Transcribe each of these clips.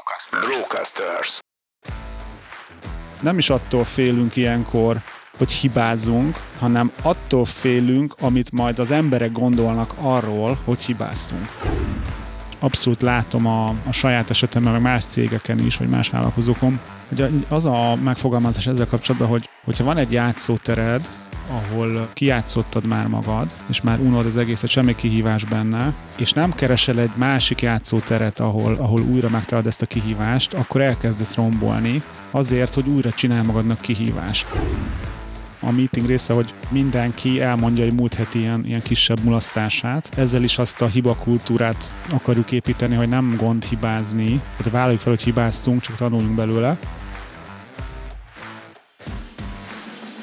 Brocasters. Brocasters. Nem is attól félünk ilyenkor, hogy hibázunk, hanem attól félünk, amit majd az emberek gondolnak arról, hogy hibáztunk. Abszolút látom a, a saját esetemben, meg más cégeken is, vagy más vállalkozókon, hogy az a megfogalmazás ezzel kapcsolatban, hogy hogyha van egy játszótered, ahol kijátszottad már magad, és már unod az egészet, semmi kihívás benne, és nem keresel egy másik játszóteret, ahol, ahol újra megtalad ezt a kihívást, akkor elkezdesz rombolni, azért, hogy újra csinál magadnak kihívást a meeting része, hogy mindenki elmondja egy múlt heti ilyen, ilyen kisebb mulasztását. Ezzel is azt a hibakultúrát akarjuk építeni, hogy nem gond hibázni, tehát vállaljuk fel, hogy hibáztunk, csak tanuljunk belőle.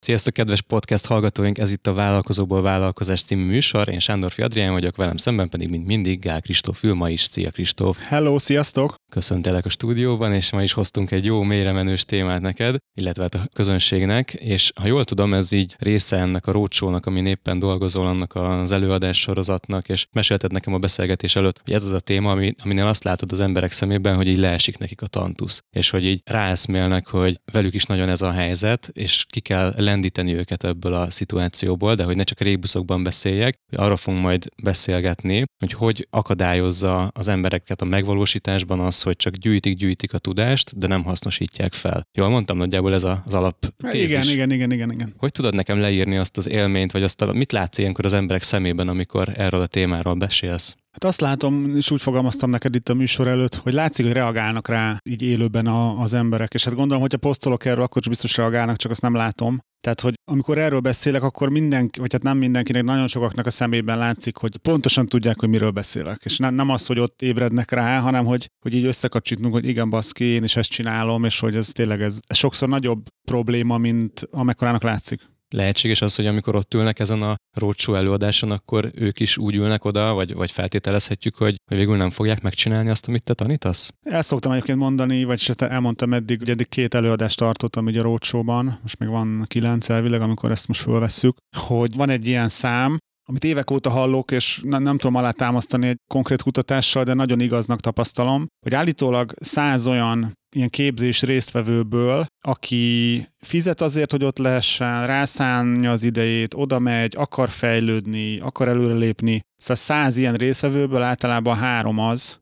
Sziasztok, kedves podcast hallgatóink! Ez itt a Vállalkozóból Vállalkozás című műsor. Én Sándor Adrián vagyok, velem szemben pedig, mint mindig, Gál Kristóf ül ma is. Szia Kristóf! Hello, sziasztok! Köszöntelek a stúdióban, és ma is hoztunk egy jó, mélyre menős témát neked, illetve hát a közönségnek, és ha jól tudom, ez így része ennek a rócsónak, ami éppen dolgozol, annak az előadás sorozatnak, és mesélted nekem a beszélgetés előtt, hogy ez az a téma, ami, aminél azt látod az emberek szemében, hogy így leesik nekik a tantusz, és hogy így ráeszmélnek, hogy velük is nagyon ez a helyzet, és ki kell lendíteni őket ebből a szituációból, de hogy ne csak rébuszokban beszéljek, arra fogunk majd beszélgetni, hogy hogy akadályozza az embereket a megvalósításban az, hogy csak gyűjtik-gyűjtik a tudást, de nem hasznosítják fel. Jól mondtam, nagyjából ez az alap tézis. Igen, igen, igen, igen, igen. Hogy tudod nekem leírni azt az élményt, vagy azt, a, mit látsz ilyenkor az emberek szemében, amikor erről a témáról beszélsz? Hát azt látom, és úgy fogalmaztam neked itt a műsor előtt, hogy látszik, hogy reagálnak rá így élőben a, az emberek. És hát gondolom, hogyha posztolok erről, akkor is biztos reagálnak, csak azt nem látom. Tehát, hogy amikor erről beszélek, akkor mindenki, vagy hát nem mindenkinek, nagyon sokaknak a szemében látszik, hogy pontosan tudják, hogy miről beszélek. És nem, nem az, hogy ott ébrednek rá, hanem hogy, hogy így összekapcsolunk, hogy igen, baszki, én is ezt csinálom, és hogy ez tényleg ez, ez sokszor nagyobb probléma, mint amekkorának látszik. Lehetséges az, hogy amikor ott ülnek ezen a roadshow előadáson, akkor ők is úgy ülnek oda, vagy, vagy feltételezhetjük, hogy, hogy végül nem fogják megcsinálni azt, amit te tanítasz? El szoktam egyébként mondani, vagy se elmondtam eddig, hogy eddig két előadást tartottam ugye a roadshow-ban, most még van kilenc elvileg, amikor ezt most fölvesszük, hogy van egy ilyen szám, amit évek óta hallok, és nem, nem tudom alátámasztani egy konkrét kutatással, de nagyon igaznak tapasztalom, hogy állítólag száz olyan ilyen képzés résztvevőből, aki fizet azért, hogy ott lehessen, rászánja az idejét, oda megy, akar fejlődni, akar előrelépni. Szóval száz ilyen résztvevőből általában három az,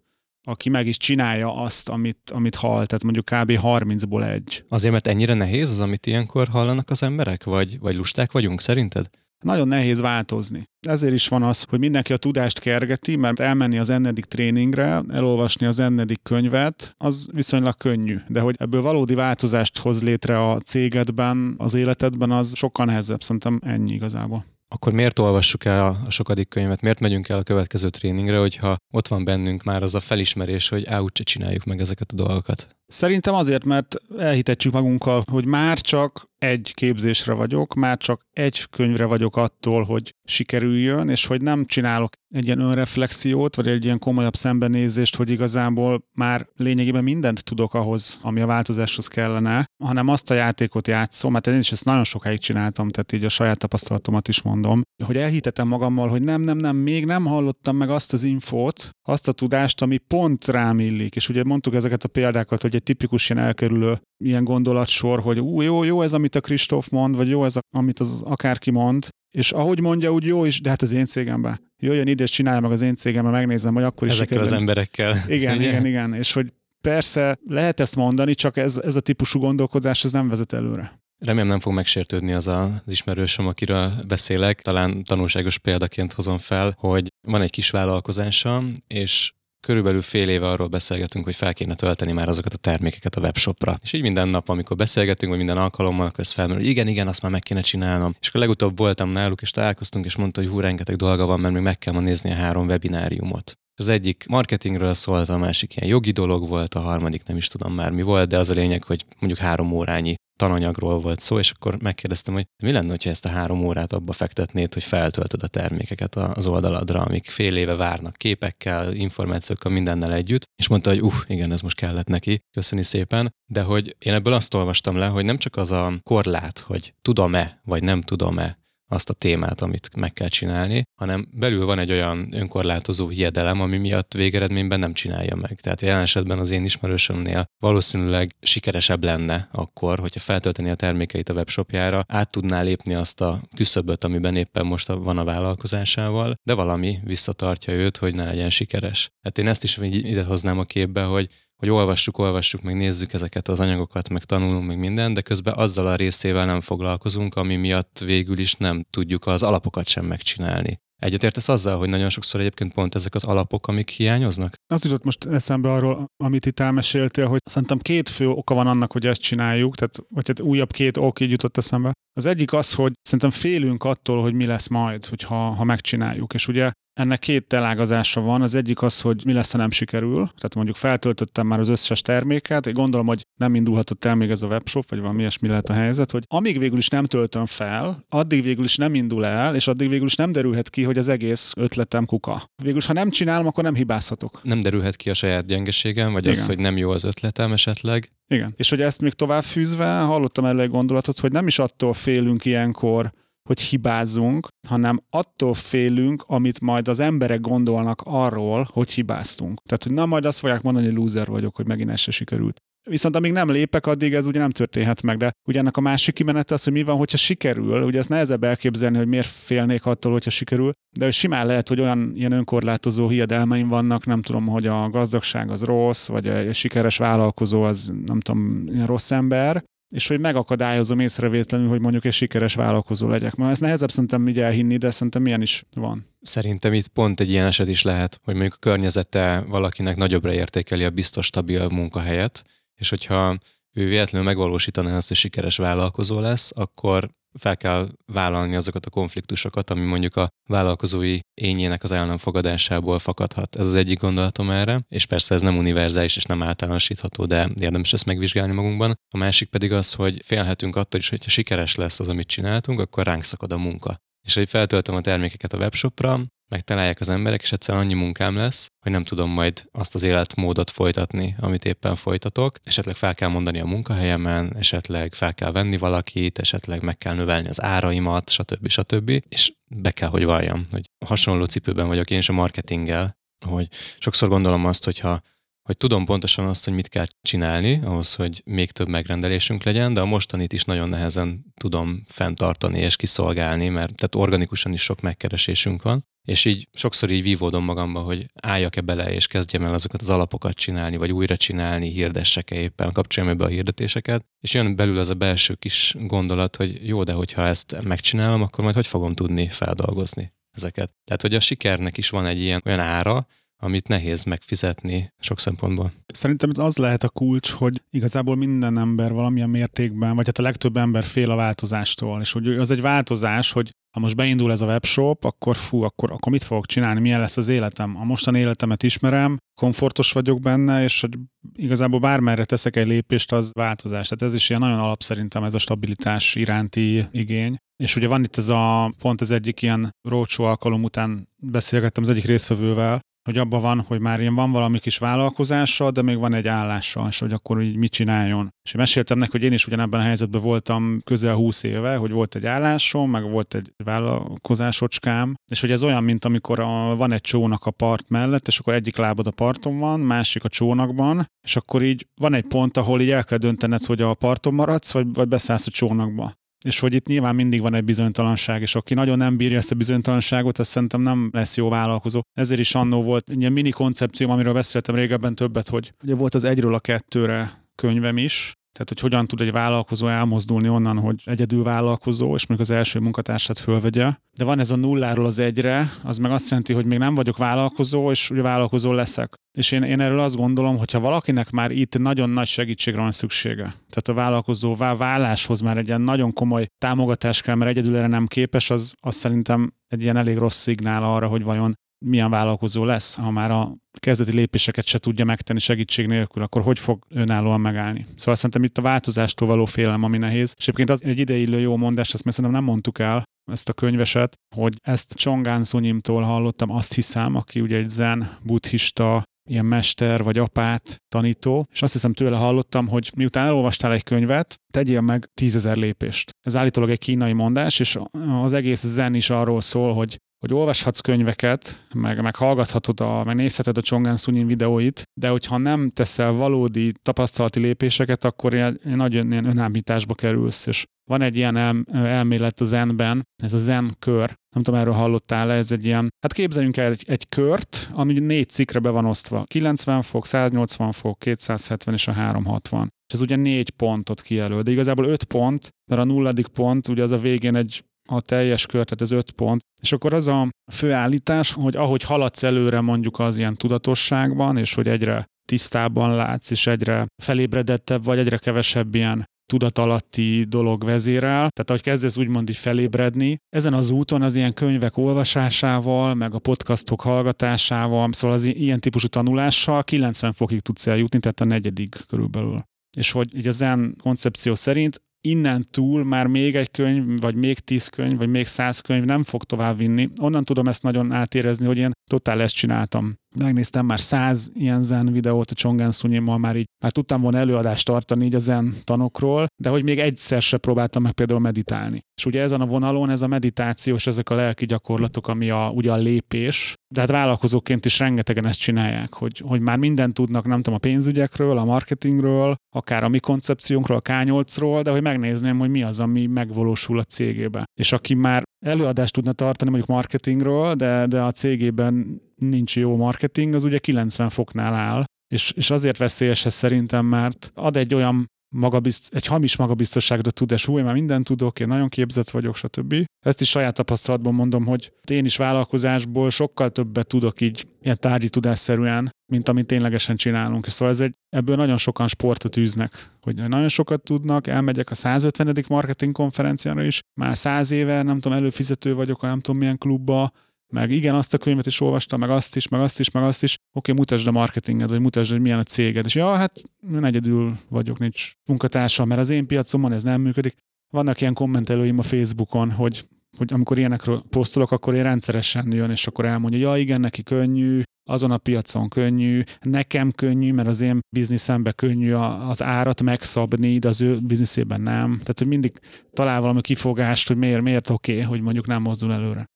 aki meg is csinálja azt, amit, amit hall, tehát mondjuk kb. 30-ból egy. Azért, mert ennyire nehéz az, amit ilyenkor hallanak az emberek, vagy, vagy lusták vagyunk szerinted? Nagyon nehéz változni. Ezért is van az, hogy mindenki a tudást kergeti, mert elmenni az ennedik tréningre, elolvasni az ennedik könyvet, az viszonylag könnyű. De hogy ebből valódi változást hoz létre a cégedben, az életedben, az sokkal nehezebb. Szerintem ennyi igazából akkor miért olvassuk el a sokadik könyvet, miért megyünk el a következő tréningre, hogyha ott van bennünk már az a felismerés, hogy á, úgyse csináljuk meg ezeket a dolgokat? Szerintem azért, mert elhitetjük magunkkal, hogy már csak egy képzésre vagyok, már csak egy könyvre vagyok attól, hogy sikerüljön, és hogy nem csinálok egy ilyen önreflexiót, vagy egy ilyen komolyabb szembenézést, hogy igazából már lényegében mindent tudok ahhoz, ami a változáshoz kellene, hanem azt a játékot játszom, mert én is ezt nagyon sokáig csináltam, tehát így a saját tapasztalatomat is mondom, hogy elhitetem magammal, hogy nem, nem, nem, még nem hallottam meg azt az infót, azt a tudást, ami pont rám illik. És ugye mondtuk ezeket a példákat, hogy egy tipikus ilyen elkerülő ilyen gondolatsor, hogy ú, jó, jó ez, amit a Kristóf mond, vagy jó ez, amit az akárki mond, és ahogy mondja, úgy jó is, de hát az én cégemben. Jöjjön ide, és csinálja meg az én cégemben, megnézem, hogy akkor is Ezekkel sikerül. az emberekkel. Igen, igen, igen. És hogy persze lehet ezt mondani, csak ez, ez a típusú gondolkodás, ez nem vezet előre. Remélem nem fog megsértődni az az ismerősöm, akiről beszélek. Talán tanulságos példaként hozom fel, hogy van egy kis vállalkozása, és körülbelül fél éve arról beszélgetünk, hogy fel kéne tölteni már azokat a termékeket a webshopra. És így minden nap, amikor beszélgetünk, vagy minden alkalommal, akkor ez felmerül, hogy igen, igen, azt már meg kéne csinálnom. És akkor legutóbb voltam náluk, és találkoztunk, és mondta, hogy hú, rengeteg dolga van, mert még meg kell ma nézni a három webináriumot. Az egyik marketingről szólt, a másik ilyen jogi dolog volt, a harmadik nem is tudom már mi volt, de az a lényeg, hogy mondjuk három órányi tananyagról volt szó, és akkor megkérdeztem, hogy mi lenne, ha ezt a három órát abba fektetnéd, hogy feltöltöd a termékeket az oldaladra, amik fél éve várnak képekkel, információkkal, mindennel együtt, és mondta, hogy uh, igen, ez most kellett neki, köszöni szépen, de hogy én ebből azt olvastam le, hogy nem csak az a korlát, hogy tudom-e, vagy nem tudom-e, azt a témát, amit meg kell csinálni, hanem belül van egy olyan önkorlátozó hiedelem, ami miatt végeredményben nem csinálja meg. Tehát jelen esetben az én ismerősömnél valószínűleg sikeresebb lenne akkor, hogyha feltölteni a termékeit a webshopjára, át tudná lépni azt a küszöböt, amiben éppen most van a vállalkozásával, de valami visszatartja őt, hogy ne legyen sikeres. Hát én ezt is ide hoznám a képbe, hogy hogy olvassuk, olvassuk, meg nézzük ezeket az anyagokat, meg tanulunk, meg minden, de közben azzal a részével nem foglalkozunk, ami miatt végül is nem tudjuk az alapokat sem megcsinálni. Egyetértesz azzal, hogy nagyon sokszor egyébként pont ezek az alapok, amik hiányoznak? Az jutott most eszembe arról, amit itt elmeséltél, hogy szerintem két fő oka van annak, hogy ezt csináljuk, tehát vagy hát újabb két ok így jutott eszembe. Az egyik az, hogy szerintem félünk attól, hogy mi lesz majd, hogyha ha megcsináljuk. És ugye ennek két elágazása van. Az egyik az, hogy mi lesz, ha nem sikerül. Tehát mondjuk feltöltöttem már az összes terméket, gondolom, hogy nem indulhatott el még ez a webshop, vagy valami ilyesmi lehet a helyzet, hogy amíg végül is nem töltöm fel, addig végül is nem indul el, és addig végül is nem derülhet ki, hogy az egész ötletem kuka. Végül is, ha nem csinálom, akkor nem hibázhatok. Nem derülhet ki a saját gyengeségem, vagy Igen. az, hogy nem jó az ötletem esetleg. Igen. És hogy ezt még tovább fűzve, hallottam el egy gondolatot, hogy nem is attól félünk ilyenkor, hogy hibázunk, hanem attól félünk, amit majd az emberek gondolnak arról, hogy hibáztunk. Tehát, hogy na majd azt fogják mondani, hogy loser vagyok, hogy megint ez se sikerült. Viszont amíg nem lépek, addig ez ugye nem történhet meg, de ugye ennek a másik kimenete az, hogy mi van, hogyha sikerül. Ugye ezt nehezebb elképzelni, hogy miért félnék attól, hogyha sikerül, de simán lehet, hogy olyan ilyen önkorlátozó hiedelmeim vannak, nem tudom, hogy a gazdagság az rossz, vagy egy sikeres vállalkozó az nem tudom, rossz ember, és hogy megakadályozom észrevétlenül, hogy mondjuk egy sikeres vállalkozó legyek. Ma ez nehezebb szerintem így elhinni, de szerintem milyen is van. Szerintem itt pont egy ilyen eset is lehet, hogy mondjuk a környezete valakinek nagyobbra értékeli a biztos, stabil munkahelyet, és hogyha ő véletlenül megvalósítaná azt, hogy sikeres vállalkozó lesz, akkor fel kell vállalni azokat a konfliktusokat, ami mondjuk a vállalkozói ényének az el fogadásából fakadhat. Ez az egyik gondolatom erre, és persze ez nem univerzális és nem általánosítható, de érdemes ezt megvizsgálni magunkban. A másik pedig az, hogy félhetünk attól is, hogyha sikeres lesz az, amit csináltunk, akkor ránk szakad a munka. És hogy feltöltöm a termékeket a webshopra, megtalálják az emberek, és egyszerűen annyi munkám lesz, hogy nem tudom majd azt az életmódot folytatni, amit éppen folytatok. Esetleg fel kell mondani a munkahelyemen, esetleg fel kell venni valakit, esetleg meg kell növelni az áraimat, stb. stb. És be kell, hogy valljam, hogy hasonló cipőben vagyok én is a marketinggel, hogy sokszor gondolom azt, hogyha hogy tudom pontosan azt, hogy mit kell csinálni, ahhoz, hogy még több megrendelésünk legyen, de a mostanit is nagyon nehezen tudom fenntartani és kiszolgálni, mert tehát organikusan is sok megkeresésünk van, és így sokszor így vívódom magamba, hogy álljak-e bele, és kezdjem el azokat az alapokat csinálni, vagy újra csinálni, hirdessek-e éppen, kapcsoljam ebbe a hirdetéseket, és jön belül az a belső kis gondolat, hogy jó, de hogyha ezt megcsinálom, akkor majd hogy fogom tudni feldolgozni ezeket. Tehát, hogy a sikernek is van egy ilyen olyan ára, amit nehéz megfizetni sok szempontból. Szerintem az lehet a kulcs, hogy igazából minden ember valamilyen mértékben, vagy hát a legtöbb ember fél a változástól, és hogy az egy változás, hogy ha most beindul ez a webshop, akkor fú, akkor, akkor mit fogok csinálni, milyen lesz az életem? A mostani életemet ismerem, komfortos vagyok benne, és hogy igazából bármerre teszek egy lépést, az változás. Tehát ez is ilyen nagyon alap szerintem ez a stabilitás iránti igény. És ugye van itt ez a, pont ez egyik ilyen rócsó alkalom után beszélgettem az egyik résztvevővel, hogy abban van, hogy már ilyen van valami kis vállalkozása, de még van egy állása, és hogy akkor így mit csináljon. És én meséltem neki, hogy én is ugyanebben a helyzetben voltam közel 20 éve, hogy volt egy állásom, meg volt egy vállalkozásocskám, és hogy ez olyan, mint amikor a, van egy csónak a part mellett, és akkor egyik lábad a parton van, másik a csónakban, és akkor így van egy pont, ahol így el kell döntened, hogy a parton maradsz, vagy, vagy beszállsz a csónakba és hogy itt nyilván mindig van egy bizonytalanság, és aki nagyon nem bírja ezt a bizonytalanságot, azt szerintem nem lesz jó vállalkozó. Ezért is annó volt egy mini koncepció, amiről beszéltem régebben többet, hogy ugye volt az egyről a kettőre könyvem is, tehát, hogy hogyan tud egy vállalkozó elmozdulni onnan, hogy egyedül vállalkozó, és még az első munkatársat fölvegye. De van ez a nulláról az egyre, az meg azt jelenti, hogy még nem vagyok vállalkozó, és ugye vállalkozó leszek. És én, én erről azt gondolom, hogy ha valakinek már itt nagyon nagy segítségre van szüksége, tehát a vállalkozó válláshoz már egy ilyen nagyon komoly támogatás kell, mert egyedül erre nem képes, az, az szerintem egy ilyen elég rossz szignál arra, hogy vajon milyen vállalkozó lesz, ha már a kezdeti lépéseket se tudja megtenni segítség nélkül, akkor hogy fog önállóan megállni? Szóval szerintem itt a változástól való félelem, ami nehéz. És egyébként az egy ideillő jó mondás, azt még szerintem nem mondtuk el, ezt a könyveset, hogy ezt Csongán Zunyimtól hallottam, azt hiszem, aki ugye egy zen buddhista ilyen mester vagy apát tanító, és azt hiszem tőle hallottam, hogy miután elolvastál egy könyvet, tegyél meg tízezer lépést. Ez állítólag egy kínai mondás, és az egész zen is arról szól, hogy hogy olvashatsz könyveket, meg, meg hallgathatod, a, meg nézheted a Chongan Sunyin videóit, de hogyha nem teszel valódi tapasztalati lépéseket, akkor ilyen, nagyon ilyen önállításba kerülsz, és van egy ilyen el, elmélet a zenben, ez a zen kör, nem tudom, erről hallottál ez egy ilyen, hát képzeljünk el egy, egy kört, ami négy cikkre be van osztva. 90 fok, 180 fok, 270 és a 360. És ez ugye négy pontot kijelöl, de igazából öt pont, mert a nulladik pont ugye az a végén egy a teljes kör, tehát ez öt pont. És akkor az a főállítás, hogy ahogy haladsz előre mondjuk az ilyen tudatosságban, és hogy egyre tisztában látsz, és egyre felébredettebb vagy, egyre kevesebb ilyen tudatalatti dolog vezérel. Tehát ahogy kezdesz úgymond így felébredni, ezen az úton az ilyen könyvek olvasásával, meg a podcastok hallgatásával, szóval az ilyen típusú tanulással 90 fokig tudsz eljutni, tehát a negyedik körülbelül. És hogy így a zen koncepció szerint innen túl már még egy könyv, vagy még tíz könyv, vagy még száz könyv nem fog tovább vinni. Onnan tudom ezt nagyon átérezni, hogy én totál ezt csináltam. Megnéztem már száz ilyen zen videót a Csongán Szunyimmal, már így már tudtam volna előadást tartani így a zen tanokról, de hogy még egyszer se próbáltam meg például meditálni. És ugye ezen a vonalon ez a meditációs, ezek a lelki gyakorlatok, ami a, ugye a lépés, de hát vállalkozóként is rengetegen ezt csinálják, hogy, hogy már mindent tudnak, nem tudom, a pénzügyekről, a marketingről, akár a mi koncepciónkról, a K8-ról, de hogy megnézném, hogy mi az, ami megvalósul a cégébe. És aki már előadást tudna tartani mondjuk marketingről, de, de a cégében nincs jó marketing, az ugye 90 foknál áll, és, és azért veszélyes ez szerintem, mert ad egy olyan magabizt, egy hamis magabiztosságra tudás, hú, én már mindent tudok, én nagyon képzett vagyok, stb. Ezt is saját tapasztalatban mondom, hogy én is vállalkozásból sokkal többet tudok így ilyen tárgyi tudásszerűen, mint amit ténylegesen csinálunk. És szóval ez egy, ebből nagyon sokan sportot űznek, hogy nagyon sokat tudnak, elmegyek a 150. marketing konferenciára is, már száz éve, nem tudom, előfizető vagyok, nem tudom milyen klubba, meg igen, azt a könyvet is olvastam, meg azt is, meg azt is, meg azt is. Oké, mutasd a marketinged, vagy mutasd, hogy milyen a céged. És ja, hát én egyedül vagyok, nincs munkatársam, mert az én piacomon ez nem működik. Vannak ilyen kommentelőim a Facebookon, hogy hogy amikor ilyenekről posztolok, akkor én rendszeresen jön, és akkor elmondja, ja igen, neki könnyű, azon a piacon könnyű, nekem könnyű, mert az én bizniszemben könnyű az árat megszabni, de az ő bizniszében nem. Tehát, hogy mindig talál valami kifogást, hogy miért, miért oké, okay, hogy mondjuk nem mozdul előre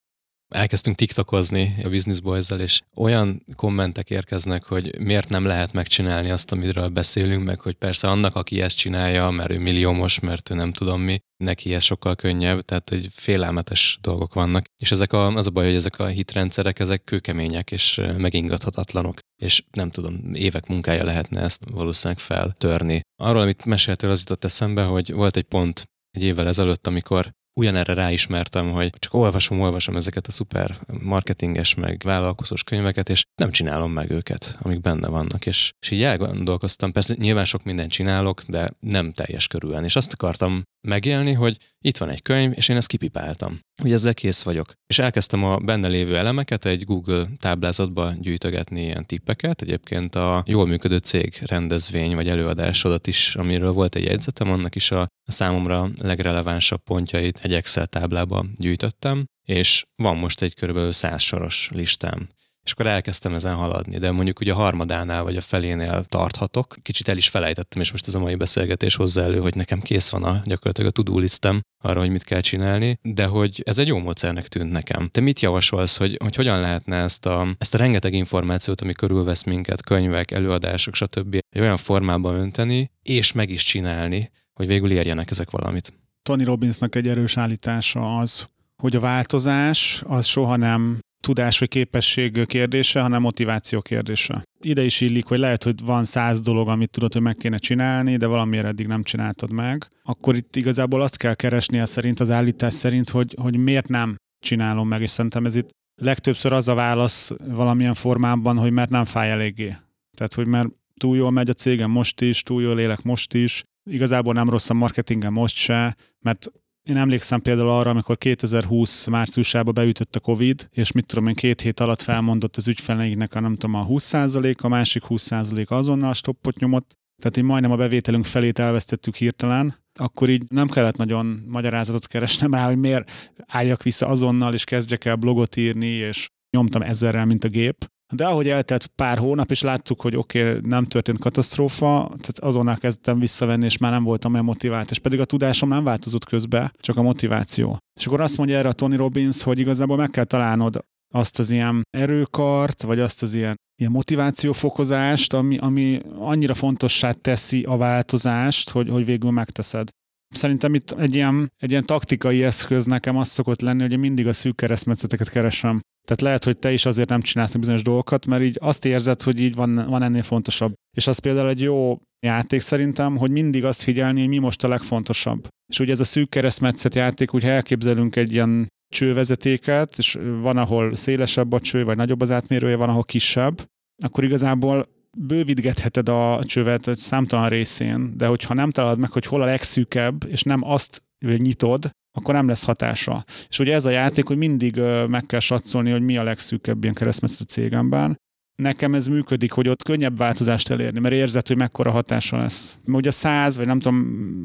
elkezdtünk tiktokozni a Business boys és olyan kommentek érkeznek, hogy miért nem lehet megcsinálni azt, amiről beszélünk, meg hogy persze annak, aki ezt csinálja, mert ő milliómos, mert ő nem tudom mi, neki ez sokkal könnyebb, tehát egy félelmetes dolgok vannak. És ezek a, az a baj, hogy ezek a hitrendszerek, ezek kőkemények és megingathatatlanok és nem tudom, évek munkája lehetne ezt valószínűleg feltörni. Arról, amit meséltél, az jutott eszembe, hogy volt egy pont egy évvel ezelőtt, amikor ugyanerre ráismertem, hogy csak olvasom, olvasom ezeket a szuper marketinges, meg vállalkozós könyveket, és nem csinálom meg őket, amik benne vannak. És, és így elgondolkoztam, persze nyilván sok mindent csinálok, de nem teljes körülön. És azt akartam megélni, hogy itt van egy könyv, és én ezt kipipáltam. Hogy ezzel kész vagyok. És elkezdtem a benne lévő elemeket egy Google táblázatba gyűjtögetni ilyen tippeket. Egyébként a jól működő cég rendezvény vagy előadásodat is, amiről volt egy jegyzetem, annak is a számomra legrelevánsabb pontjait egy Excel táblába gyűjtöttem, és van most egy körülbelül száz soros listám és akkor elkezdtem ezen haladni, de mondjuk ugye a harmadánál vagy a felénél tarthatok. Kicsit el is felejtettem, és most ez a mai beszélgetés hozzá elő, hogy nekem kész van a gyakorlatilag a to listem arra, hogy mit kell csinálni, de hogy ez egy jó módszernek tűnt nekem. Te mit javasolsz, hogy, hogy hogyan lehetne ezt a, ezt a rengeteg információt, ami körülvesz minket, könyvek, előadások, stb. olyan formában önteni, és meg is csinálni, hogy végül érjenek ezek valamit. Tony Robbinsnak egy erős állítása az, hogy a változás az soha nem tudás vagy képesség kérdése, hanem motiváció kérdése. Ide is illik, hogy lehet, hogy van száz dolog, amit tudod, hogy meg kéne csinálni, de valamiért eddig nem csináltad meg. Akkor itt igazából azt kell keresni szerint, az állítás szerint, hogy, hogy miért nem csinálom meg, és szerintem ez itt legtöbbször az a válasz valamilyen formában, hogy mert nem fáj eléggé. Tehát, hogy mert túl jól megy a cégem most is, túl jól élek most is, igazából nem rossz a marketingen most se, mert Én emlékszem például arra, amikor 2020 márciusában beütött a Covid, és mit tudom én, két hét alatt felmondott az ügyfeleinknek a nem tudom, a 20%, a másik 20% azonnal stoppot nyomott, tehát így majdnem a bevételünk felét elvesztettük hirtelen, akkor így nem kellett nagyon magyarázatot keresnem rá, hogy miért álljak vissza azonnal, és kezdjek el blogot írni, és nyomtam ezerrel, mint a gép. De ahogy eltelt pár hónap, és láttuk, hogy oké, okay, nem történt katasztrófa, tehát azonnal kezdtem visszavenni, és már nem voltam olyan motivált, és pedig a tudásom nem változott közbe, csak a motiváció. És akkor azt mondja erre a Tony Robbins, hogy igazából meg kell találnod azt az ilyen erőkart, vagy azt az ilyen, ilyen motivációfokozást, ami, ami annyira fontossá teszi a változást, hogy, hogy végül megteszed. Szerintem itt egy ilyen, egy ilyen taktikai eszköz nekem az szokott lenni, hogy én mindig a szűk keresztmetszeteket keresem. Tehát lehet, hogy te is azért nem csinálsz bizonyos dolgokat, mert így azt érzed, hogy így van, van ennél fontosabb. És az például egy jó játék szerintem, hogy mindig azt figyelni, hogy mi most a legfontosabb. És ugye ez a szűk keresztmetszet játék, úgy elképzelünk egy ilyen csővezetéket, és van, ahol szélesebb a cső, vagy nagyobb az átmérője, van, ahol kisebb, akkor igazából bővítgetheted a csövet egy számtalan részén, de hogyha nem találod meg, hogy hol a legszűkebb, és nem azt nyitod, akkor nem lesz hatása. És ugye ez a játék, hogy mindig meg kell satszolni, hogy mi a legszűkebb ilyen keresztmetszet cégemben. Nekem ez működik, hogy ott könnyebb változást elérni, mert érzed, hogy mekkora hatása lesz. Ugye a száz, vagy nem tudom,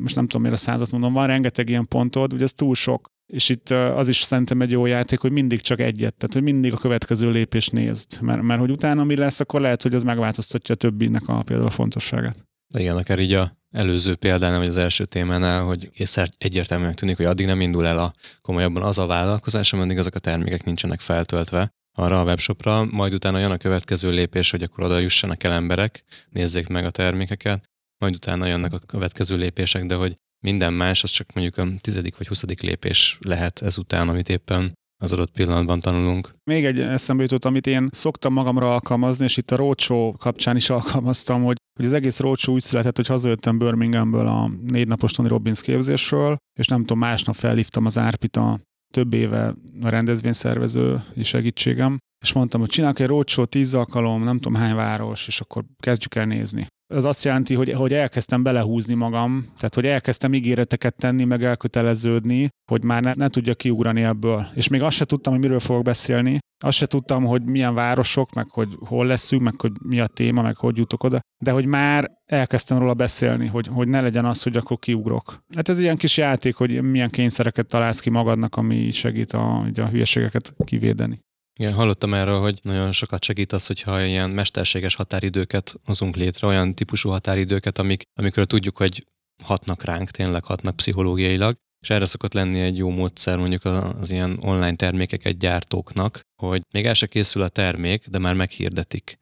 most nem tudom, miért a százat mondom, van rengeteg ilyen pontod, ugye ez túl sok. És itt az is szerintem egy jó játék, hogy mindig csak egyet, tehát hogy mindig a következő lépést nézd, mert, mert hogy utána mi lesz, akkor lehet, hogy az megváltoztatja a többinek a például a fontosságát. Igen, akár így a előző példánál, vagy az első témánál, hogy észre egyértelműen tűnik, hogy addig nem indul el a komolyabban az a vállalkozás, ameddig azok a termékek nincsenek feltöltve arra a webshopra, majd utána jön a következő lépés, hogy akkor oda jussanak el emberek, nézzék meg a termékeket, majd utána jönnek a következő lépések, de hogy minden más, az csak mondjuk a tizedik vagy huszadik lépés lehet ezután, amit éppen az adott pillanatban tanulunk. Még egy eszembe jutott, amit én szoktam magamra alkalmazni, és itt a roadshow kapcsán is alkalmaztam, hogy, hogy az egész roadshow úgy született, hogy hazajöttem Birminghamből a négy napos Tony Robbins képzésről, és nem tudom, másnap felhívtam az Árpit a több éve a rendezvényszervező segítségem, és mondtam, hogy csinálok egy roadshow, tíz alkalom, nem tudom hány város, és akkor kezdjük el nézni az azt jelenti, hogy, hogy elkezdtem belehúzni magam, tehát hogy elkezdtem ígéreteket tenni, meg elköteleződni, hogy már ne, ne tudja kiugrani ebből. És még azt se tudtam, hogy miről fogok beszélni, azt se tudtam, hogy milyen városok, meg hogy hol leszünk, meg hogy mi a téma, meg hogy jutok oda, de hogy már elkezdtem róla beszélni, hogy, hogy ne legyen az, hogy akkor kiugrok. Hát ez ilyen kis játék, hogy milyen kényszereket találsz ki magadnak, ami segít a, a hülyeségeket kivédeni. Igen, hallottam erről, hogy nagyon sokat segít az, hogyha ilyen mesterséges határidőket hozunk létre, olyan típusú határidőket, amik, amikről tudjuk, hogy hatnak ránk, tényleg hatnak pszichológiailag, és erre szokott lenni egy jó módszer mondjuk az ilyen online termékeket gyártóknak, hogy még el se készül a termék, de már meghirdetik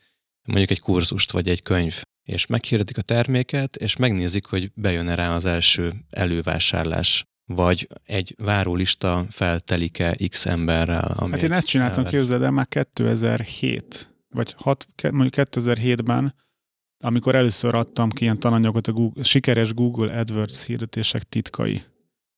mondjuk egy kurzust vagy egy könyv, és meghirdetik a terméket, és megnézik, hogy bejön-e rá az első elővásárlás vagy egy várólista feltelik-e X emberrel. Hát én ezt csináltam, képzeld el, már 2007, vagy 6, mondjuk 2007-ben, amikor először adtam ki ilyen tananyagot a Google, sikeres Google AdWords hirdetések titkai.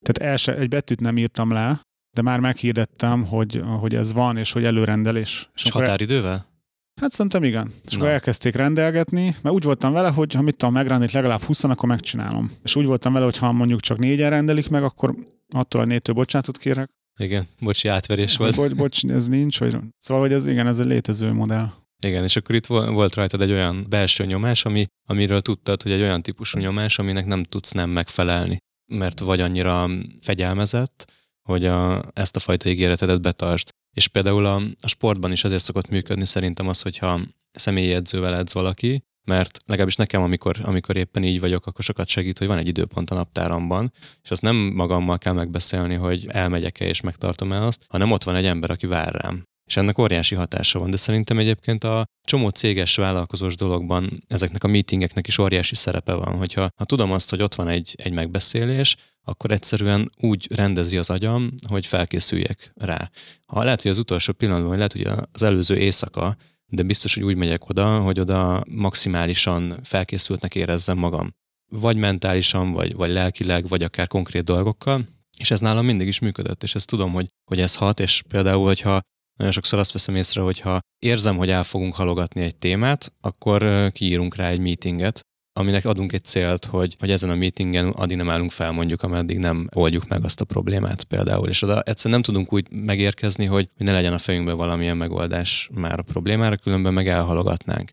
Tehát el se, egy betűt nem írtam le, de már meghirdettem, hogy, hogy ez van, és hogy előrendelés. És, és határidővel? Hát szerintem igen. És akkor elkezdték rendelgetni, mert úgy voltam vele, hogy ha mit tudom megrendelni legalább 20 akkor megcsinálom. És úgy voltam vele, hogy ha mondjuk csak négyen rendelik meg, akkor attól a négytől bocsánatot kérek. Igen, bocsi, átverés volt. Bocs, bocs, ez nincs, vagy... Szóval, hogy ez igen, ez egy létező modell. Igen, és akkor itt volt rajtad egy olyan belső nyomás, ami, amiről tudtad, hogy egy olyan típusú nyomás, aminek nem tudsz nem megfelelni, mert vagy annyira fegyelmezett, hogy a, ezt a fajta ígéretedet betartsd. És például a, a sportban is azért szokott működni szerintem az, hogyha személyi edzővel edz valaki, mert legalábbis nekem, amikor, amikor éppen így vagyok, akkor sokat segít, hogy van egy időpont a naptáramban, és azt nem magammal kell megbeszélni, hogy elmegyek-e és megtartom-e azt, hanem ott van egy ember, aki vár rám. És ennek óriási hatása van, de szerintem egyébként a csomó céges vállalkozós dologban ezeknek a meetingeknek is óriási szerepe van, hogyha ha tudom azt, hogy ott van egy, egy megbeszélés, akkor egyszerűen úgy rendezi az agyam, hogy felkészüljek rá. Ha lehet, hogy az utolsó pillanatban, vagy lehet, hogy az előző éjszaka, de biztos, hogy úgy megyek oda, hogy oda maximálisan felkészültnek érezzem magam. Vagy mentálisan, vagy, vagy lelkileg, vagy akár konkrét dolgokkal, és ez nálam mindig is működött, és ezt tudom, hogy, hogy ez hat, és például, hogyha nagyon sokszor azt veszem észre, hogy ha érzem, hogy el fogunk halogatni egy témát, akkor kiírunk rá egy meetinget, aminek adunk egy célt, hogy, hogy ezen a meetingen addig nem állunk fel mondjuk, ameddig nem oldjuk meg azt a problémát például. És oda egyszerűen nem tudunk úgy megérkezni, hogy ne legyen a fejünkben valamilyen megoldás már a problémára, különben meg elhalogatnánk.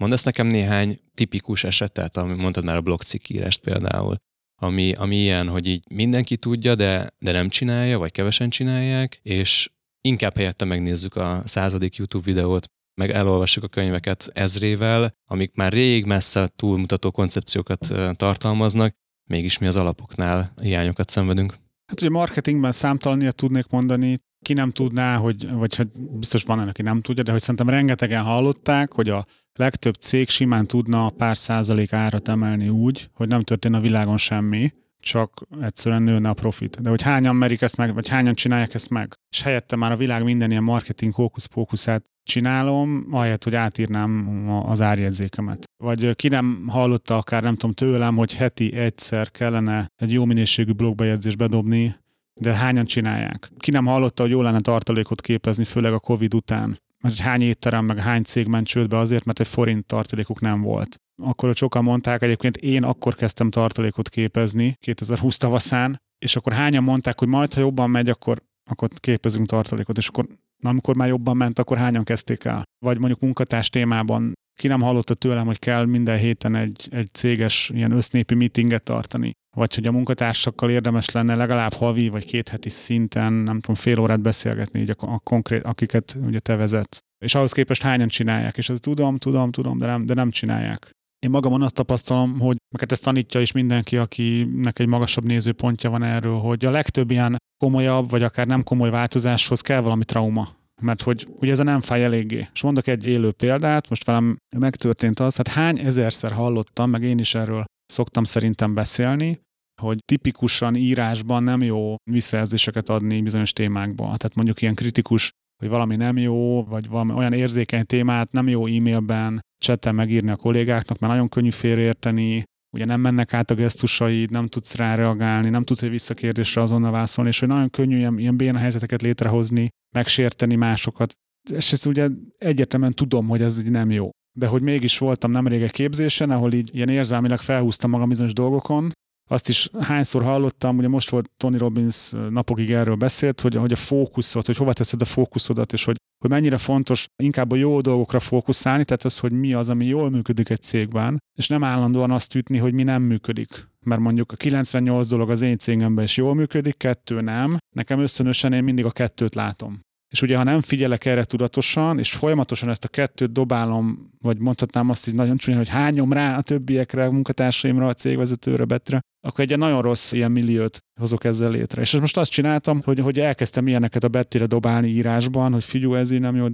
Mondasz nekem néhány tipikus esetet, ami mondtad már a blogcikkírást például, ami, ami ilyen, hogy így mindenki tudja, de, de nem csinálja, vagy kevesen csinálják, és inkább helyette megnézzük a századik YouTube videót, meg elolvassuk a könyveket ezrével, amik már rég messze túlmutató koncepciókat tartalmaznak, mégis mi az alapoknál hiányokat szenvedünk. Hát ugye marketingben számtalan ilyet tudnék mondani, ki nem tudná, hogy, vagy hát biztos van aki nem tudja, de hogy szerintem rengetegen hallották, hogy a legtöbb cég simán tudna pár százalék árat emelni úgy, hogy nem történ a világon semmi, csak egyszerűen nőne a profit. De hogy hányan merik ezt meg, vagy hányan csinálják ezt meg. És helyette már a világ minden ilyen marketing hókusz-pókuszát csinálom, ahelyett, hogy átírnám az árjegyzékemet. Vagy ki nem hallotta akár, nem tudom, tőlem, hogy heti egyszer kellene egy jó minőségű blogbejegyzést bedobni, de hányan csinálják? Ki nem hallotta, hogy jó lenne tartalékot képezni, főleg a Covid után? Mert hány étterem, meg hány cég ment csődbe azért, mert egy forint tartalékuk nem volt. Akkor sokan mondták, egyébként én akkor kezdtem tartalékot képezni, 2020 tavaszán, és akkor hányan mondták, hogy majd, ha jobban megy, akkor, akkor képezünk tartalékot, és akkor na, amikor már jobban ment, akkor hányan kezdték el? Vagy mondjuk munkatárs témában ki nem hallotta tőlem, hogy kell minden héten egy, egy céges ilyen össznépi meetinget tartani, vagy hogy a munkatársakkal érdemes lenne legalább havi vagy két heti szinten, nem tudom, fél órát beszélgetni, így a, a konkrét, akiket ugye te vezetsz. És ahhoz képest hányan csinálják, és ezt tudom, tudom, tudom, de nem, de nem csinálják. Én magamon azt tapasztalom, hogy meg ezt tanítja is mindenki, akinek egy magasabb nézőpontja van erről, hogy a legtöbb ilyen komolyabb, vagy akár nem komoly változáshoz kell valami trauma. Mert hogy ugye ez nem fáj eléggé. És mondok egy élő példát, most velem megtörtént az, hát hány ezerszer hallottam, meg én is erről szoktam szerintem beszélni, hogy tipikusan írásban nem jó visszajelzéseket adni bizonyos témákban. Tehát mondjuk ilyen kritikus, hogy valami nem jó, vagy valami olyan érzékeny témát nem jó e-mailben, chatten megírni a kollégáknak, mert nagyon könnyű félreérteni, ugye nem mennek át a gesztusaid, nem tudsz rá reagálni, nem tudsz egy visszakérdésre azonnal válaszolni, és hogy nagyon könnyű ilyen, ilyen béna helyzeteket létrehozni, megsérteni másokat. És ezt ugye egyértelműen tudom, hogy ez így nem jó. De hogy mégis voltam nemrég egy képzésen, ahol így ilyen érzelmileg felhúztam magam bizonyos dolgokon, azt is hányszor hallottam, ugye most volt Tony Robbins napokig erről beszélt, hogy, hogy a fókuszot, hogy hova teszed a fókuszodat, és hogy, hogy mennyire fontos inkább a jó dolgokra fókuszálni, tehát az, hogy mi az, ami jól működik egy cégben, és nem állandóan azt ütni, hogy mi nem működik. Mert mondjuk a 98 dolog az én cégemben is jól működik, kettő nem. Nekem összönösen én mindig a kettőt látom. És ugye, ha nem figyelek erre tudatosan, és folyamatosan ezt a kettőt dobálom, vagy mondhatnám azt így nagyon csúnya, hogy hányom rá a többiekre, a munkatársaimra, a cégvezetőre, Betre, akkor egy nagyon rossz ilyen milliót hozok ezzel létre. És most azt csináltam, hogy, hogy elkezdtem ilyeneket a Bettire dobálni írásban, hogy figyú, ez így nem jó,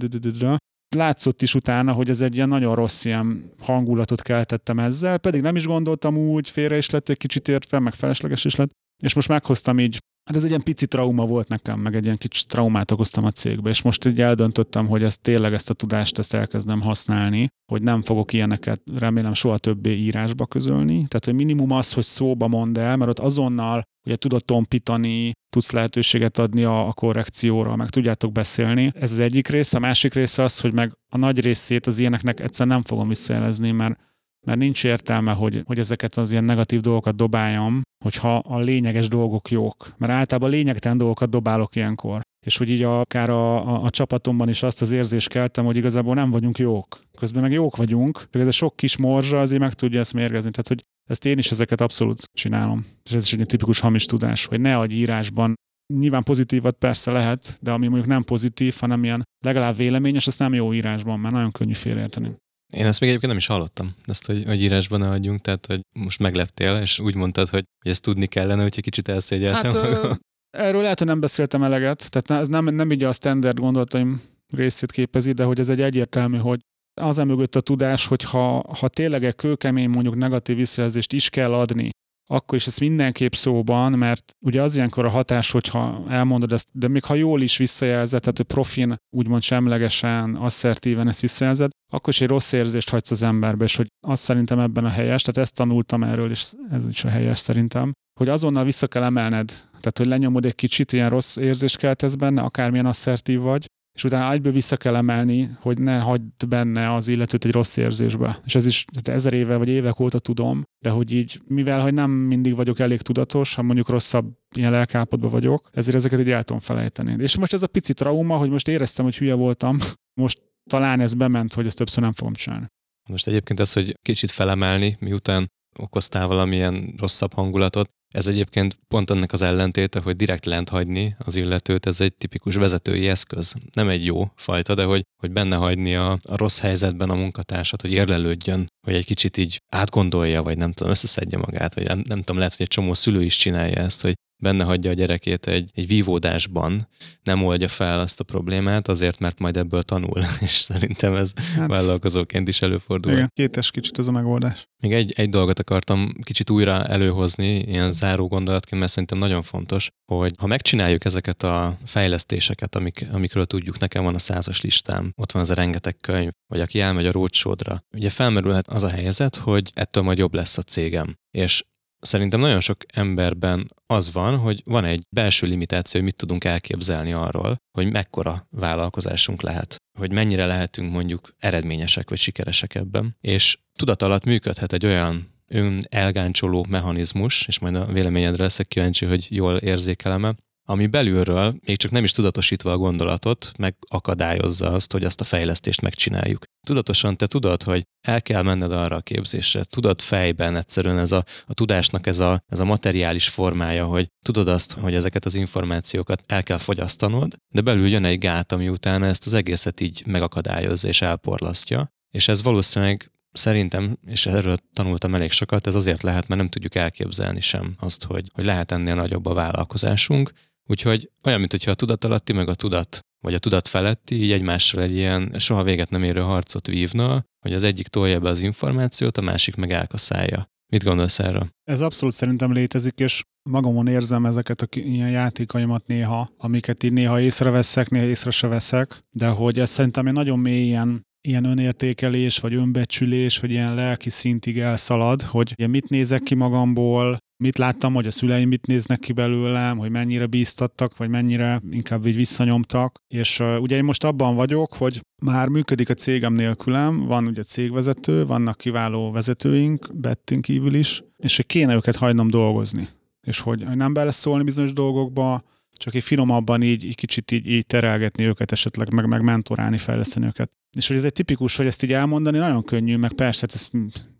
látszott is utána, hogy ez egy ilyen nagyon rossz ilyen hangulatot keltettem ezzel, pedig nem is gondoltam úgy, félre is lett egy kicsit értve, meg felesleges is lett, és most meghoztam így Hát ez egy ilyen pici trauma volt nekem, meg egy ilyen kicsi traumát okoztam a cégbe, és most így eldöntöttem, hogy ezt tényleg ezt a tudást ezt elkezdem használni, hogy nem fogok ilyeneket remélem soha többé írásba közölni. Tehát, hogy minimum az, hogy szóba mondd el, mert ott azonnal ugye tudod tompítani, tudsz lehetőséget adni a, a korrekcióra, meg tudjátok beszélni. Ez az egyik része. A másik része az, hogy meg a nagy részét az ilyeneknek egyszer nem fogom visszajelezni, mert mert nincs értelme, hogy, hogy ezeket az ilyen negatív dolgokat dobáljam, hogyha a lényeges dolgok jók. Mert általában lényegtelen dolgokat dobálok ilyenkor. És hogy így akár a, a, a csapatomban is azt az érzést keltem, hogy igazából nem vagyunk jók. Közben meg jók vagyunk, csak ez a sok kis morzsa azért meg tudja ezt mérgezni. Tehát, hogy ezt én is ezeket abszolút csinálom. És ez is egy tipikus hamis tudás, hogy ne adj írásban Nyilván pozitívat persze lehet, de ami mondjuk nem pozitív, hanem ilyen legalább véleményes, azt nem jó írásban, mert nagyon könnyű félreérteni. Én ezt még egyébként nem is hallottam, ezt, hogy, hogy írásban ne adjunk, tehát hogy most megleptél, és úgy mondtad, hogy, hogy ezt tudni kellene, hogyha kicsit elszégyeltem. Hát, ö, erről lehet, hogy nem beszéltem eleget, tehát ez nem, nem így a standard gondolataim részét képezi, de hogy ez egy egyértelmű, hogy az mögött a tudás, hogy ha, ha tényleg egy kőkemény mondjuk negatív visszajelzést is kell adni, akkor is ez mindenképp szóban, mert ugye az ilyenkor a hatás, hogyha elmondod ezt, de még ha jól is visszajelzed, tehát hogy profin, úgymond semlegesen, asszertíven ezt visszajelzed, akkor is egy rossz érzést hagysz az emberbe, és hogy azt szerintem ebben a helyes, tehát ezt tanultam erről, és ez is a helyes szerintem, hogy azonnal vissza kell emelned, tehát hogy lenyomod egy kicsit, ilyen rossz érzést keltesz benne, akármilyen asszertív vagy, és utána egyből vissza kell emelni, hogy ne hagyd benne az illetőt egy rossz érzésbe. És ez is tehát ezer éve vagy évek óta tudom, de hogy így, mivel hogy nem mindig vagyok elég tudatos, ha mondjuk rosszabb ilyen lelkállapotban vagyok, ezért ezeket így el tudom felejteni. És most ez a pici trauma, hogy most éreztem, hogy hülye voltam, most talán ez bement, hogy ezt többször nem fogom csinálni. Most egyébként ez, hogy kicsit felemelni, miután okoztál valamilyen rosszabb hangulatot, ez egyébként pont ennek az ellentéte, hogy direkt lent hagyni az illetőt, ez egy tipikus vezetői eszköz. Nem egy jó fajta, de hogy, hogy benne hagyni a, a rossz helyzetben a munkatársat, hogy érlelődjön, hogy egy kicsit így átgondolja, vagy nem tudom, összeszedje magát, vagy nem, nem tudom, lehet, hogy egy csomó szülő is csinálja ezt, hogy benne hagyja a gyerekét egy, egy vívódásban, nem oldja fel azt a problémát, azért, mert majd ebből tanul, és szerintem ez hát, vállalkozóként is előfordul. Igen, kétes kicsit ez a megoldás. Még egy, egy dolgot akartam kicsit újra előhozni, ilyen záró gondolatként, mert szerintem nagyon fontos, hogy ha megcsináljuk ezeket a fejlesztéseket, amik, amikről tudjuk, nekem van a százas listám, ott van az a rengeteg könyv, vagy aki elmegy a rócsódra, ugye felmerülhet az a helyzet, hogy ettől majd jobb lesz a cégem. És Szerintem nagyon sok emberben az van, hogy van egy belső limitáció, hogy mit tudunk elképzelni arról, hogy mekkora vállalkozásunk lehet, hogy mennyire lehetünk mondjuk eredményesek vagy sikeresek ebben. És tudat alatt működhet egy olyan ön elgáncsoló mechanizmus, és majd a véleményedre leszek kíváncsi, hogy jól érzékelem ami belülről, még csak nem is tudatosítva a gondolatot, megakadályozza azt, hogy azt a fejlesztést megcsináljuk. Tudatosan te tudod, hogy el kell menned arra a képzésre, tudod fejben egyszerűen ez a, a tudásnak ez a, ez a materiális formája, hogy tudod azt, hogy ezeket az információkat el kell fogyasztanod, de belül jön egy gát, ami utána ezt az egészet így megakadályozza és elporlasztja, és ez valószínűleg Szerintem, és erről tanultam elég sokat, ez azért lehet, mert nem tudjuk elképzelni sem azt, hogy, hogy lehet ennél nagyobb a vállalkozásunk, Úgyhogy olyan, mintha a tudatalatti meg a tudat, vagy a tudat feletti így egymással egy ilyen soha véget nem érő harcot vívna, hogy az egyik tolja be az információt, a másik meg elkaszálja. Mit gondolsz erről? Ez abszolút szerintem létezik, és magamon érzem ezeket a ilyen játékaimat néha, amiket így néha észreveszek, néha észre se veszek, de hogy ez szerintem egy nagyon mélyen ilyen önértékelés, vagy önbecsülés, vagy ilyen lelki szintig elszalad, hogy ugye mit nézek ki magamból, mit láttam, hogy a szüleim mit néznek ki belőlem, hogy mennyire bíztattak, vagy mennyire inkább így visszanyomtak. És uh, ugye én most abban vagyok, hogy már működik a cégem nélkülem, van ugye cégvezető, vannak kiváló vezetőink, Bettin kívül is, és hogy kéne őket hagynom dolgozni. És hogy nem beleszólni bizonyos dolgokba, csak egy finomabban így, így kicsit így, így terelgetni őket, esetleg meg, meg mentorálni, fejleszteni őket. És hogy ez egy tipikus, hogy ezt így elmondani nagyon könnyű, meg persze, hát ezt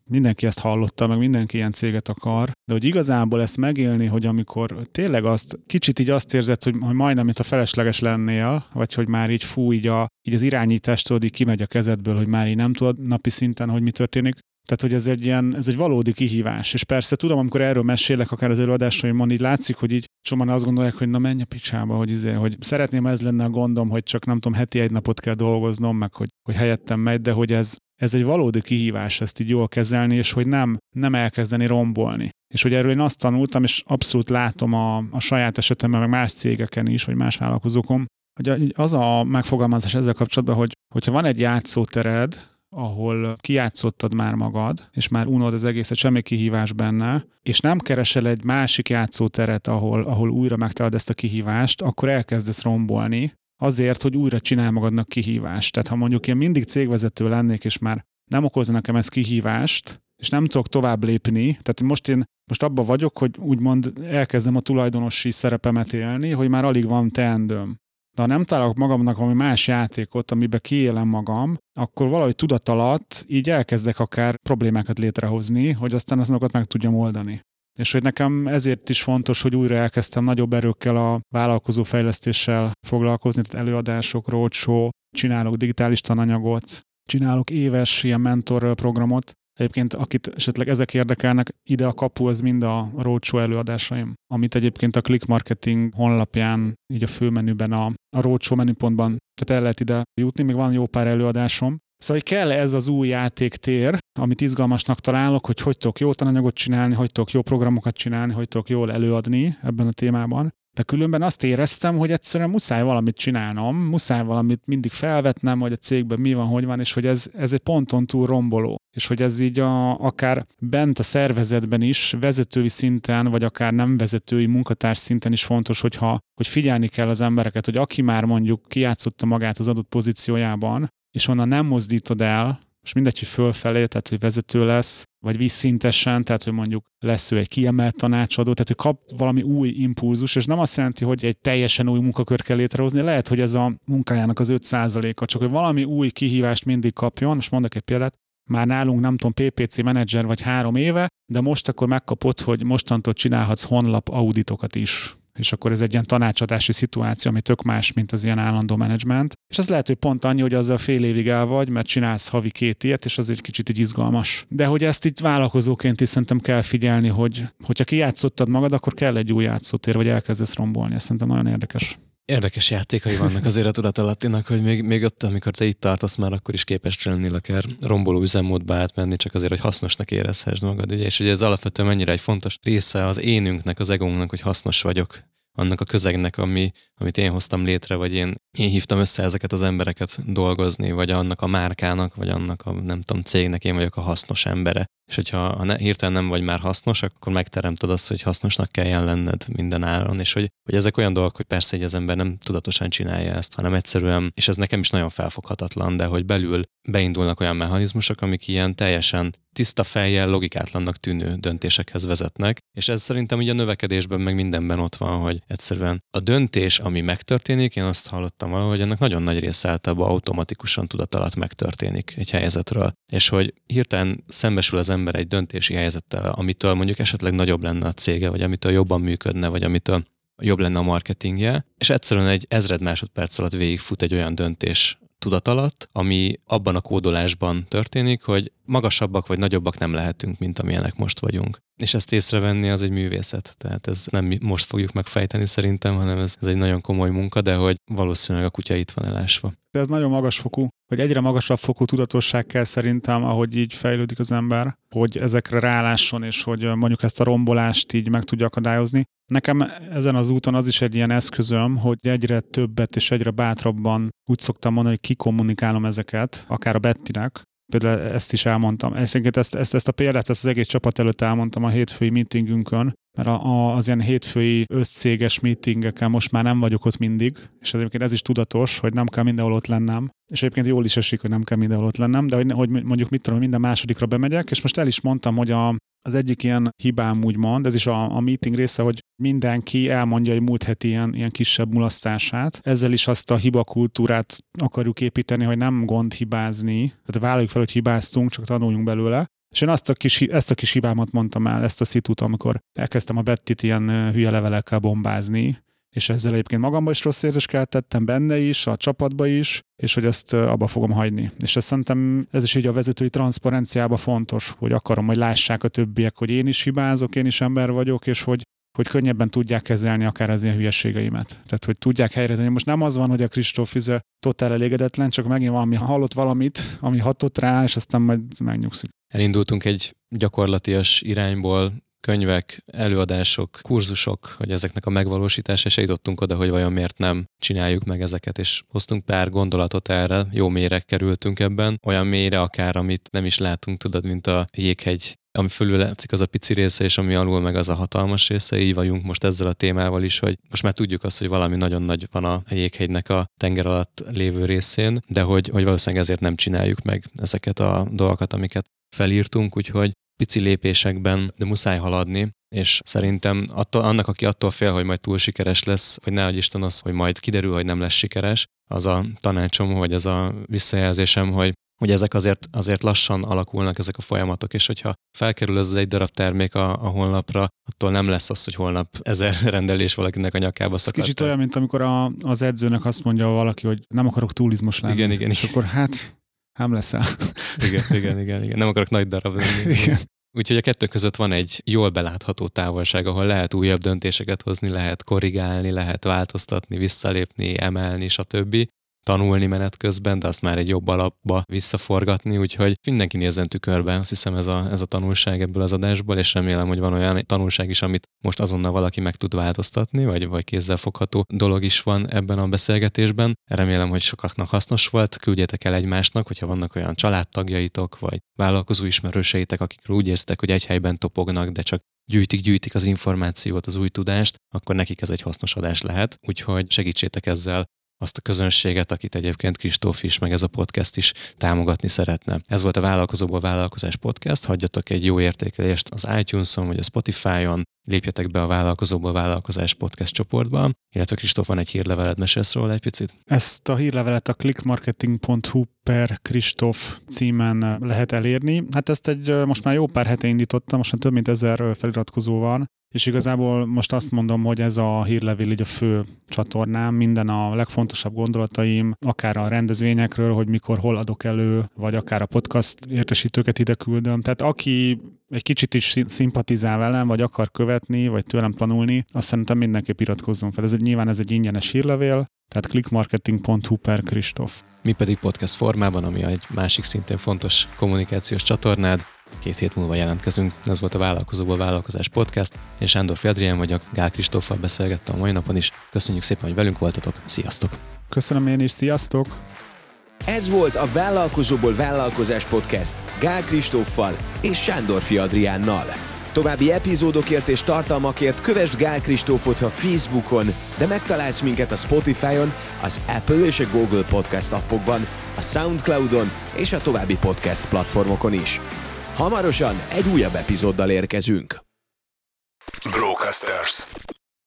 mindenki ezt hallotta, meg mindenki ilyen céget akar, de hogy igazából ezt megélni, hogy amikor tényleg azt, kicsit így azt érzed, hogy, hogy majdnem, mint a felesleges lennél, vagy hogy már így fú, így, a, így az irányítástól így kimegy a kezedből, hogy már így nem tudod napi szinten, hogy mi történik, tehát, hogy ez egy ilyen, ez egy valódi kihívás. És persze tudom, amikor erről mesélek, akár az előadásaimon, így látszik, hogy így sokan azt gondolják, hogy na menj a picsába, hogy, izé, hogy szeretném, ez lenne a gondom, hogy csak nem tudom, heti egy napot kell dolgoznom, meg hogy, hogy helyettem megy, de hogy ez, ez egy valódi kihívás ezt így jól kezelni, és hogy nem, nem elkezdeni rombolni. És hogy erről én azt tanultam, és abszolút látom a, a saját esetemben, meg más cégeken is, vagy más vállalkozókon, hogy az a megfogalmazás ezzel kapcsolatban, hogy hogyha van egy játszótered, ahol kijátszottad már magad, és már unod az egészet, semmi kihívás benne, és nem keresel egy másik játszóteret, ahol, ahol újra megtalad ezt a kihívást, akkor elkezdesz rombolni, azért, hogy újra csinál magadnak kihívást. Tehát ha mondjuk én mindig cégvezető lennék, és már nem okozna nekem ez kihívást, és nem tudok tovább lépni, tehát most én most abban vagyok, hogy úgymond elkezdem a tulajdonosi szerepemet élni, hogy már alig van teendőm. De ha nem találok magamnak valami más játékot, amiben kiélem magam, akkor valahogy tudat alatt így elkezdek akár problémákat létrehozni, hogy aztán azokat meg tudjam oldani. És hogy nekem ezért is fontos, hogy újra elkezdtem nagyobb erőkkel a vállalkozó fejlesztéssel foglalkozni, tehát előadások, roadshow, csinálok digitális tananyagot, csinálok éves ilyen mentor programot, Egyébként, akit esetleg ezek érdekelnek, ide a kapu, az mind a roadshow előadásaim, amit egyébként a Click Marketing honlapján, így a főmenüben, a, a roadshow menüpontban, tehát el lehet ide jutni, még van jó pár előadásom. Szóval hogy kell ez az új játéktér, amit izgalmasnak találok, hogy hogy tudok jó tananyagot csinálni, hogy tudok jó programokat csinálni, hogy tudok jól előadni ebben a témában. De különben azt éreztem, hogy egyszerűen muszáj valamit csinálnom, muszáj valamit mindig felvetnem, hogy a cégben mi van, hogy van, és hogy ez, ez egy ponton túl romboló. És hogy ez így a, akár bent a szervezetben is, vezetői szinten, vagy akár nem vezetői munkatárs szinten is fontos, hogyha, hogy figyelni kell az embereket, hogy aki már mondjuk kijátszotta magát az adott pozíciójában, és onnan nem mozdítod el, most mindegy, hogy fölfelé, tehát hogy vezető lesz, vagy vízszintesen, tehát hogy mondjuk lesz ő egy kiemelt tanácsadó, tehát hogy kap valami új impulzus, és nem azt jelenti, hogy egy teljesen új munkakör kell létrehozni, lehet, hogy ez a munkájának az 5%-a, csak hogy valami új kihívást mindig kapjon, most mondok egy példát, már nálunk nem tudom, PPC menedzser vagy három éve, de most akkor megkapott, hogy mostantól csinálhatsz honlap auditokat is és akkor ez egy ilyen tanácsadási szituáció, ami tök más, mint az ilyen állandó menedzsment. És ez lehet, hogy pont annyi, hogy azzal fél évig el vagy, mert csinálsz havi két ilyet, és az egy kicsit egy izgalmas. De hogy ezt itt vállalkozóként is szerintem kell figyelni, hogy hogyha kijátszottad magad, akkor kell egy új játszótér, vagy elkezdesz rombolni. Ez szerintem nagyon érdekes. Érdekes játékai vannak azért a tudatalattinak, hogy még, még ott, amikor te itt tartasz, már akkor is képes lennél akár romboló üzemmódba átmenni, csak azért, hogy hasznosnak érezhessd magad. Ugye? És ugye ez alapvetően mennyire egy fontos része az énünknek, az egónknak, hogy hasznos vagyok annak a közegnek, ami, amit én hoztam létre, vagy én, én hívtam össze ezeket az embereket dolgozni, vagy annak a márkának, vagy annak a nem tudom, cégnek én vagyok a hasznos embere. És hogyha ha ne, hirtelen nem vagy már hasznos, akkor megteremted azt, hogy hasznosnak kelljen lenned minden áron, és hogy, hogy ezek olyan dolgok, hogy persze hogy az ember nem tudatosan csinálja ezt, hanem egyszerűen, és ez nekem is nagyon felfoghatatlan, de hogy belül beindulnak olyan mechanizmusok, amik ilyen teljesen tiszta fejjel, logikátlannak tűnő döntésekhez vezetnek, és ez szerintem ugye a növekedésben meg mindenben ott van, hogy egyszerűen a döntés, ami megtörténik, én azt hallottam valahogy, ennek nagyon nagy része általában automatikusan tudat alatt megtörténik egy helyzetről, és hogy hirtelen szembesül az ember egy döntési helyzettel, amitől mondjuk esetleg nagyobb lenne a cége, vagy amitől jobban működne, vagy amitől jobb lenne a marketingje, és egyszerűen egy ezred másodperc alatt végigfut egy olyan döntés tudat alatt, ami abban a kódolásban történik, hogy magasabbak vagy nagyobbak nem lehetünk, mint amilyenek most vagyunk. És ezt észrevenni az egy művészet. Tehát ez nem most fogjuk megfejteni szerintem, hanem ez, ez egy nagyon komoly munka, de hogy valószínűleg a kutya itt van elásva. De ez nagyon magas fokú, hogy egyre magasabb fokú tudatosság kell szerintem, ahogy így fejlődik az ember, hogy ezekre rálásson, és hogy mondjuk ezt a rombolást így meg tudja akadályozni. Nekem ezen az úton az is egy ilyen eszközöm, hogy egyre többet és egyre bátrabban úgy szoktam mondani, hogy kikommunikálom ezeket, akár a Bettinek, például ezt is elmondtam. Ezt, ezt, ezt, ezt a példát ezt az egész csapat előtt elmondtam a hétfői meetingünkön, mert a, a, az ilyen hétfői összcéges meetingeken most már nem vagyok ott mindig, és egyébként ez is tudatos, hogy nem kell mindenhol ott lennem, és egyébként jól is esik, hogy nem kell mindenhol ott lennem, de hogy, hogy mondjuk mit tudom, minden másodikra bemegyek, és most el is mondtam, hogy a, az egyik ilyen hibám úgymond, ez is a, a meeting része, hogy mindenki elmondja egy múlt heti ilyen, ilyen kisebb mulasztását. Ezzel is azt a hibakultúrát akarjuk építeni, hogy nem gond hibázni, tehát vállaljuk fel, hogy hibáztunk, csak tanuljunk belőle. És én azt a kis, ezt a kis hibámat mondtam el, ezt a szitut, amikor elkezdtem a Bettit ilyen hülye levelekkel bombázni, és ezzel egyébként magamban is rossz érzést keltettem, benne is, a csapatba is, és hogy ezt abba fogom hagyni. És ezt szerintem ez is így a vezetői transzparenciában fontos, hogy akarom, hogy lássák a többiek, hogy én is hibázok, én is ember vagyok, és hogy hogy könnyebben tudják kezelni akár az ilyen hülyeségeimet. Tehát, hogy tudják helyre tenni. Most nem az van, hogy a Kristóf Ize totál elégedetlen, csak megint valami hallott valamit, ami hatott rá, és aztán majd megnyugszik. Elindultunk egy gyakorlatias irányból, könyvek, előadások, kurzusok, hogy ezeknek a megvalósítása, és eljutottunk oda, hogy vajon miért nem csináljuk meg ezeket, és hoztunk pár gondolatot erre, jó mélyre kerültünk ebben, olyan mélyre akár, amit nem is látunk, tudod, mint a jéghegy ami fölül látszik az a pici része, és ami alul meg az a hatalmas része, így vagyunk most ezzel a témával is, hogy most már tudjuk azt, hogy valami nagyon nagy van a jéghegynek a tenger alatt lévő részén, de hogy, hogy valószínűleg ezért nem csináljuk meg ezeket a dolgokat, amiket felírtunk, úgyhogy pici lépésekben, de muszáj haladni, és szerintem attól, annak, aki attól fél, hogy majd túl sikeres lesz, vagy nehogy Isten az, hogy majd kiderül, hogy nem lesz sikeres, az a tanácsom, vagy az a visszajelzésem, hogy hogy ezek azért, azért lassan alakulnak ezek a folyamatok, és hogyha felkerül ez egy darab termék a, a honlapra, attól nem lesz az, hogy holnap ezer rendelés valakinek a nyakába szakad. Ez kicsit olyan, mint amikor a, az edzőnek azt mondja valaki, hogy nem akarok túlizmos lenni. Igen, igen. És igen. akkor hát nem leszel. Igen, igen, igen, igen. Nem akarok nagy darab lenni. Igen. Úgyhogy a kettő között van egy jól belátható távolság, ahol lehet újabb döntéseket hozni, lehet korrigálni, lehet változtatni, visszalépni, emelni, stb. Tanulni menet közben, de azt már egy jobb alapba visszaforgatni, úgyhogy mindenki nézzen tükörbe, azt hiszem ez a, ez a tanulság ebből az adásból, és remélem, hogy van olyan tanulság is, amit most azonnal valaki meg tud változtatni, vagy, vagy kézzelfogható dolog is van ebben a beszélgetésben. Remélem, hogy sokaknak hasznos volt, küldjétek el egymásnak, hogyha vannak olyan családtagjaitok, vagy vállalkozó ismerőseitek, akikről úgy érztek, hogy egy helyben topognak, de csak gyűjtik-gyűjtik az információt, az új tudást, akkor nekik ez egy hasznos adás lehet, úgyhogy segítsétek ezzel azt a közönséget, akit egyébként Kristóf is, meg ez a podcast is támogatni szeretne. Ez volt a Vállalkozóból Vállalkozás Podcast, hagyjatok egy jó értékelést az iTunes-on vagy a Spotify-on, lépjetek be a Vállalkozóból Vállalkozás Podcast csoportba, illetve Kristóf van egy hírleveled, mesélsz róla egy picit? Ezt a hírlevelet a clickmarketing.hu per Kristóf címen lehet elérni. Hát ezt egy most már jó pár hete indítottam, most már több mint ezer feliratkozó van, és igazából most azt mondom, hogy ez a hírlevél így a fő csatornám, minden a legfontosabb gondolataim, akár a rendezvényekről, hogy mikor, hol adok elő, vagy akár a podcast értesítőket ide küldöm. Tehát aki egy kicsit is szimpatizál velem, vagy akar követni, vagy tőlem tanulni, azt szerintem mindenképp iratkozzon fel. Ez egy, nyilván ez egy ingyenes hírlevél, tehát clickmarketing.hu per Kristóf. Mi pedig podcast formában, ami egy másik szintén fontos kommunikációs csatornád, Két hét múlva jelentkezünk. Ez volt a Vállalkozóból Vállalkozás Podcast. Én Sándor Fedrián vagyok, Gál Kristóffal beszélgettem a mai napon is. Köszönjük szépen, hogy velünk voltatok. Sziasztok! Köszönöm én is, sziasztok! Ez volt a Vállalkozóból Vállalkozás Podcast Gál Kristóffal és Sándor Adriánnal. További epizódokért és tartalmakért kövess Gál Kristófot a Facebookon, de megtalálsz minket a Spotify-on, az Apple és a Google Podcast appokban, a Soundcloud-on és a további podcast platformokon is. Hamarosan egy újabb epizóddal érkezünk. Brocasters.